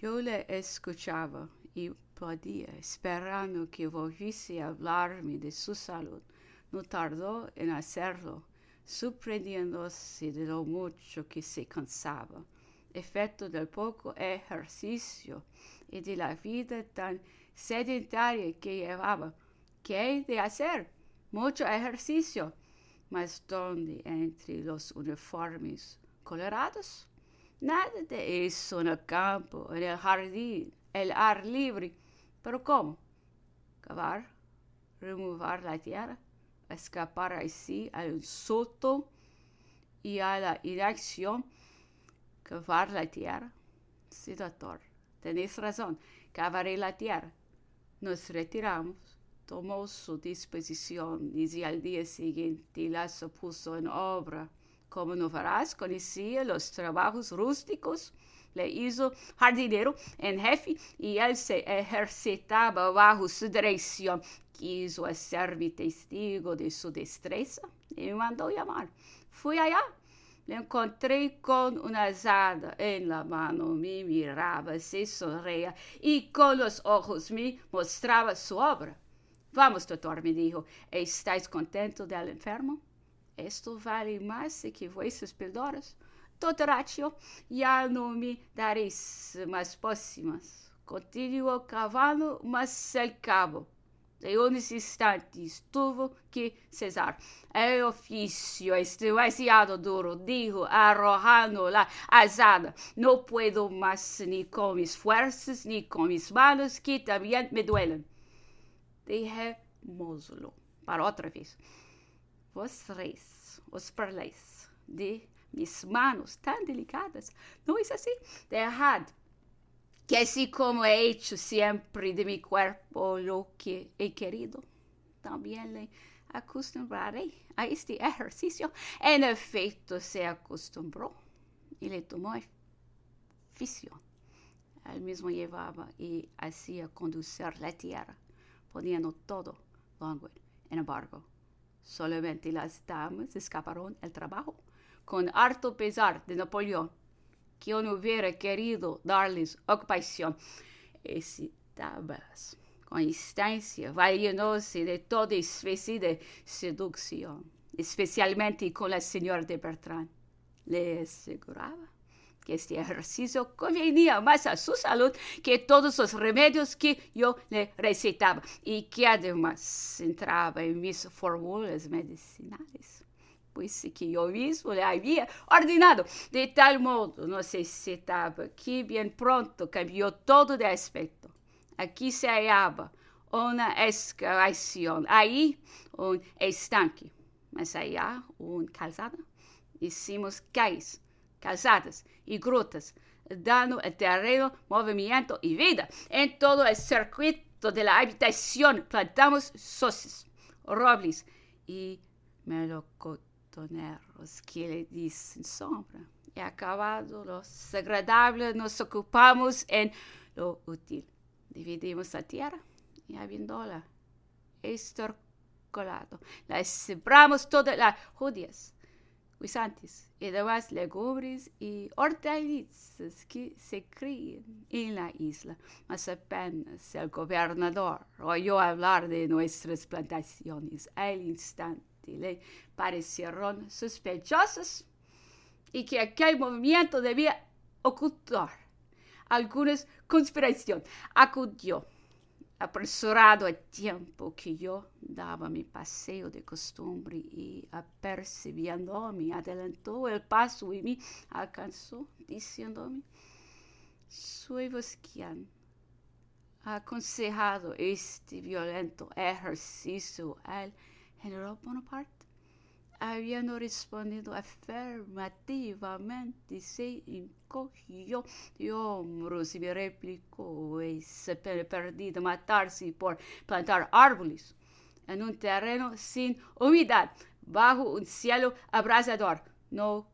Yo le escuchaba y podía, esperando que volviese a hablarme de su salud. No tardó en hacerlo, sorprendiéndose de lo mucho que se cansaba, efecto del poco ejercicio y de la vida tan sedentaria que llevaba. ¿Qué hay de hacer? Mucho ejercicio. Mas ¿dónde entre los uniformes colorados? Nada de eso en el campo, en el jardín, el ar libre. Pero ¿cómo? Cavar, remover la tierra, escapar así al soto y a la inacción, cavar la tierra. Sí, doctor, tenéis razón, cavaré la tierra. Nos retiramos, tomó su disposición y al día siguiente la puso en obra. Como no verás, conocía los trabajos rústicos, le hizo jardinero en jefe y él se ejercitaba bajo su dirección. Quiso hacerme testigo de su destreza y me mandó llamar. Fui allá. Le encontré con una azada en la mano, me miraba, se sonreía y con los ojos me mostraba su obra. Vamos, doctor, me dijo, ¿estáis contento del enfermo? Esto vale más que vuestros píldoras. Doctoratio, ya no me daréis más pócimas. Continuó cavando, mas el cabo de unos instantes tuvo que cesar. El oficio es demasiado duro, dijo, arrojando la azada. No puedo más ni con mis fuerzas ni con mis manos, que también me duelen. Dejémoslo para otra vez. Vos reis, os perléis de mis manos tan delicadas. ¿No es así? Dejad que así como he hecho siempre de mi cuerpo lo que he querido, también le acostumbraré a este ejercicio. En efecto, se acostumbró y le tomó afición. Él mismo llevaba y hacía conducir la tierra, poniendo todo longo en embargo. Solamente las damas escaparon el trabajo, con harto pesar de Napoleón no hubiera querido darles ocupación. Excitadas con instancia, valiéndose de toda especie de seducción, especialmente con la señora de Bertrand. Le aseguraba que este ejercicio convenía más a su salud que todos los remedios que yo le recetaba y que además entraba en mis fórmulas medicinales pues que yo mismo le había ordenado. De tal modo nos excitaba que bien pronto cambió todo de aspecto. Aquí se hallaba una excavación, ahí un estanque, más allá una calzada. Hicimos calles, calzadas y grutas, dando al terreno movimiento y vida. En todo el circuito de la habitación plantamos soces, robles y melocotones que le dicen sombra. Y acabado lo agradable, nos ocupamos en lo útil. Dividimos la tierra y habiéndola estorcolado, la sembramos todas las judías, guisantes y demás legumbres y hortalizas que se crían en la isla. Mas apenas el gobernador oyó hablar de nuestras plantaciones al instante le parecieron sospechosos y que aquel movimiento debía ocultar alguna conspiración. Acudió apresurado a tiempo que yo daba mi paseo de costumbre y apercibiéndome adelantó el paso y me alcanzó diciéndome, soy vos quien ha aconsejado este violento ejercicio al General Bonaparte, habiendo respondido afirmativamente, se encogió de hombros y me replicó, es perdido matarse por plantar árboles en un terreno sin humedad, bajo un cielo abrasador. No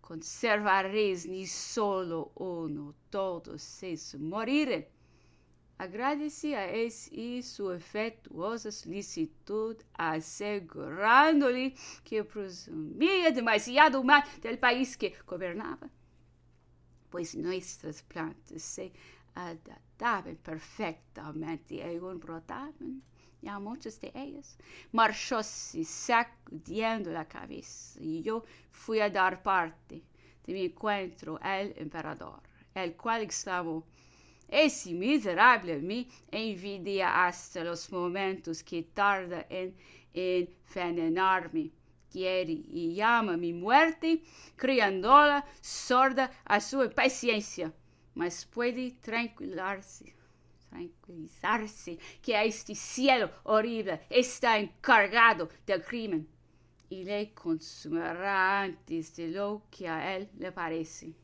conservaréis ni solo uno, todos seis morirán agradeci a a esse sua afetuosa solicitude, assegurando-lhe que presumia demasiado mal do país que governava, pois nossas plantas se adaptavam perfeitamente e um brotavam e a muitas de elas. Marchou-se sacudindo a cabeça e eu fui a dar parte de meu encontro ao imperador, el qual exclamou ese miserable me envidia hasta los momentos que tarda en envenenarme. Quiere y llama mi muerte, criándola sorda a su impaciencia, mas puede tranquilizarse tranquilizarse que este cielo horrible está encargado del crimen y le consumirá antes de lo que a él le parece.